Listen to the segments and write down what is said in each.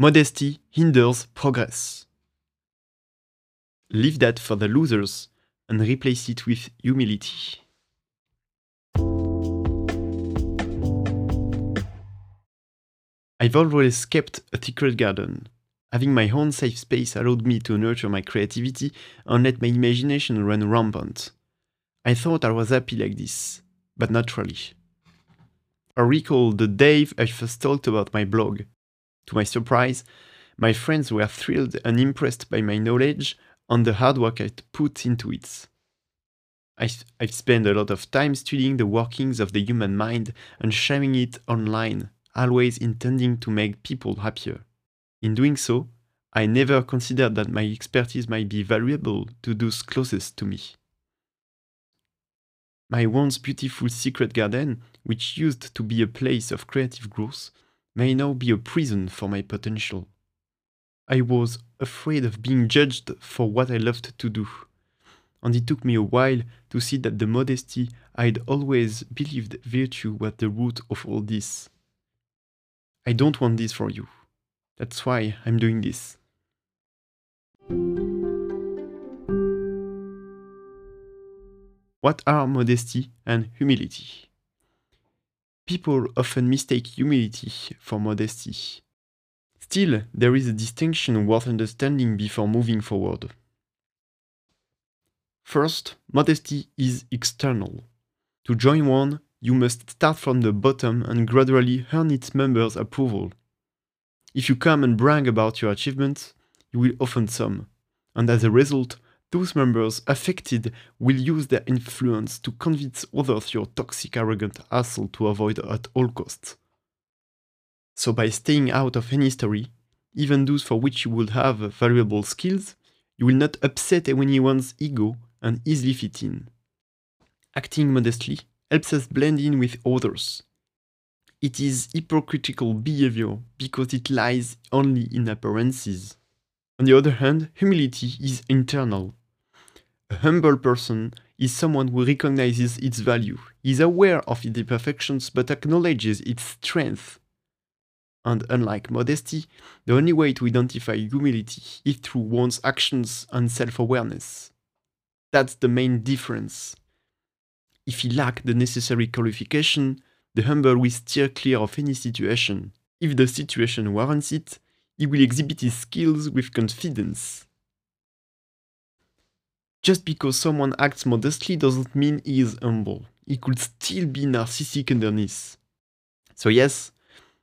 Modesty hinders progress. Leave that for the losers and replace it with humility. I've always kept a secret garden. Having my own safe space allowed me to nurture my creativity and let my imagination run rampant. I thought I was happy like this, but not really. I recall the day I first talked about my blog. To my surprise, my friends were thrilled and impressed by my knowledge and the hard work I put into it. I've spent a lot of time studying the workings of the human mind and sharing it online, always intending to make people happier. In doing so, I never considered that my expertise might be valuable to those closest to me. My once beautiful secret garden, which used to be a place of creative growth, may now be a prison for my potential. I was afraid of being judged for what I loved to do. And it took me a while to see that the modesty I'd always believed virtue was the root of all this. I don't want this for you. That's why I'm doing this. What are modesty and humility? People often mistake humility for modesty. Still, there is a distinction worth understanding before moving forward. First, modesty is external. To join one, you must start from the bottom and gradually earn its members' approval. If you come and brag about your achievements, you will offend some, and as a result, those members affected will use their influence to convince others your toxic, arrogant asshole to avoid at all costs. So, by staying out of any story, even those for which you would have valuable skills, you will not upset anyone's ego and easily fit in. Acting modestly helps us blend in with others, it is hypocritical behavior because it lies only in appearances. On the other hand, humility is internal. Humble person is someone who recognizes its value, is aware of its imperfections, but acknowledges its strength. And unlike modesty, the only way to identify humility is through one's actions and self awareness. That's the main difference. If he lack the necessary qualification, the humble will steer clear of any situation. If the situation warrants it, he will exhibit his skills with confidence. Just because someone acts modestly doesn't mean he is humble. He could still be narcissistic underneath. So, yes,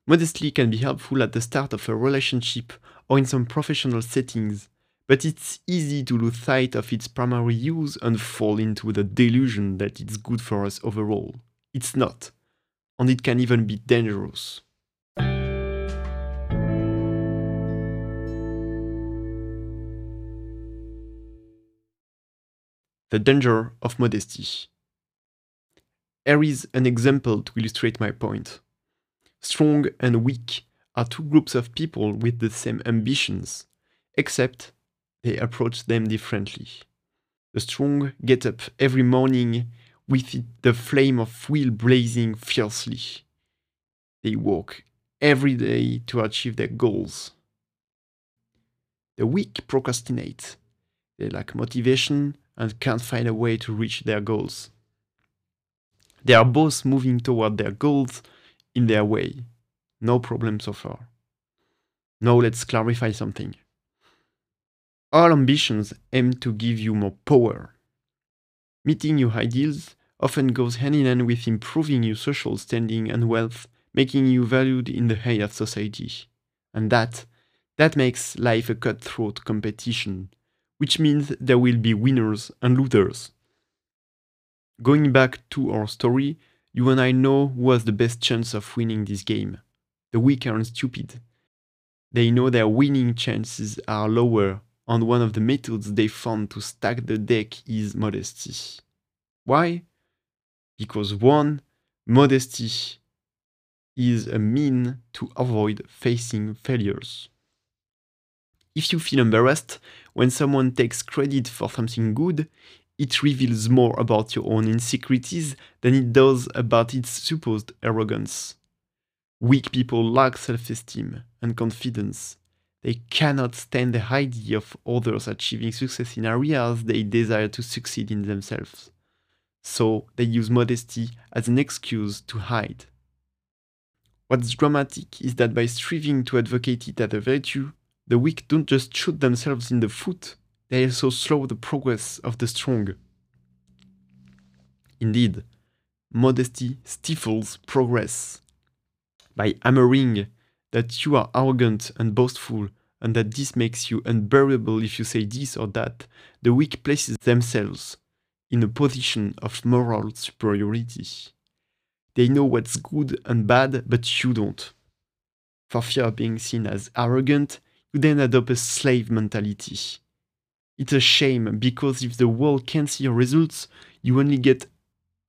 modesty can be helpful at the start of a relationship or in some professional settings, but it's easy to lose sight of its primary use and fall into the delusion that it's good for us overall. It's not and it can even be dangerous. The danger of modesty. Here is an example to illustrate my point. Strong and weak are two groups of people with the same ambitions, except they approach them differently. The strong get up every morning with the flame of will blazing fiercely. They work every day to achieve their goals. The weak procrastinate. They lack motivation and can't find a way to reach their goals. They are both moving toward their goals in their way. No problem so far. Now let's clarify something. All ambitions aim to give you more power. Meeting your ideals often goes hand in hand with improving your social standing and wealth, making you valued in the eye of society. And that, that makes life a cutthroat competition, which means there will be winners and losers. Going back to our story, you and I know who has the best chance of winning this game. The weak and stupid. They know their winning chances are lower, and one of the methods they found to stack the deck is modesty. Why? because one, modesty is a mean to avoid facing failures. If you feel embarrassed when someone takes credit for something good, it reveals more about your own insecurities than it does about its supposed arrogance. Weak people lack self esteem and confidence. they cannot stand the idea of others achieving success in areas they desire to succeed in themselves. So they use modesty as an excuse to hide. What's dramatic is that by striving to advocate it as a virtue, the weak don't just shoot themselves in the foot, they also slow the progress of the strong. Indeed, modesty stifles progress. By hammering that you are arrogant and boastful and that this makes you unbearable if you say this or that, the weak places themselves in a position of moral superiority. They know what's good and bad, but you don't. For fear of being seen as arrogant, then adopt a slave mentality. It's a shame because if the world can see your results, you only get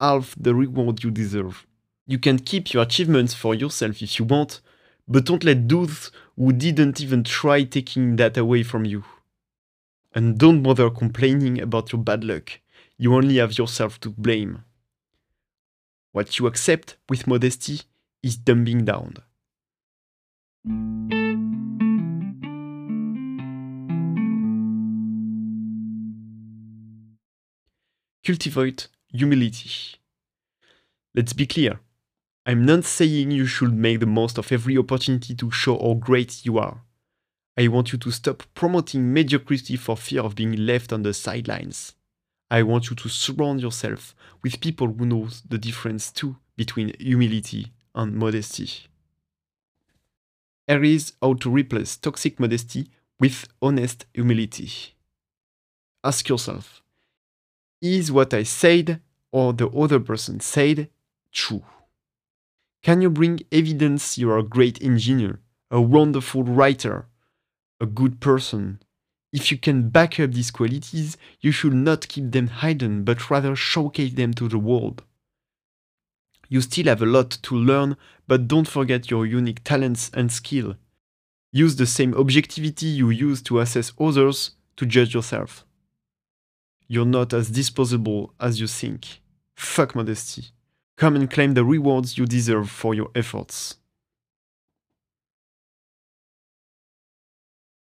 half the reward you deserve. You can keep your achievements for yourself if you want, but don't let those who didn't even try taking that away from you. And don't bother complaining about your bad luck. You only have yourself to blame. What you accept with modesty is dumbing down. Cultivate humility. Let's be clear. I'm not saying you should make the most of every opportunity to show how great you are. I want you to stop promoting mediocrity for fear of being left on the sidelines. I want you to surround yourself with people who know the difference too between humility and modesty. Here is how to replace toxic modesty with honest humility. Ask yourself, is what I said or the other person said true? Can you bring evidence you are a great engineer, a wonderful writer, a good person? If you can back up these qualities, you should not keep them hidden, but rather showcase them to the world. You still have a lot to learn, but don't forget your unique talents and skill. Use the same objectivity you use to assess others to judge yourself. You're not as disposable as you think. Fuck modesty. Come and claim the rewards you deserve for your efforts.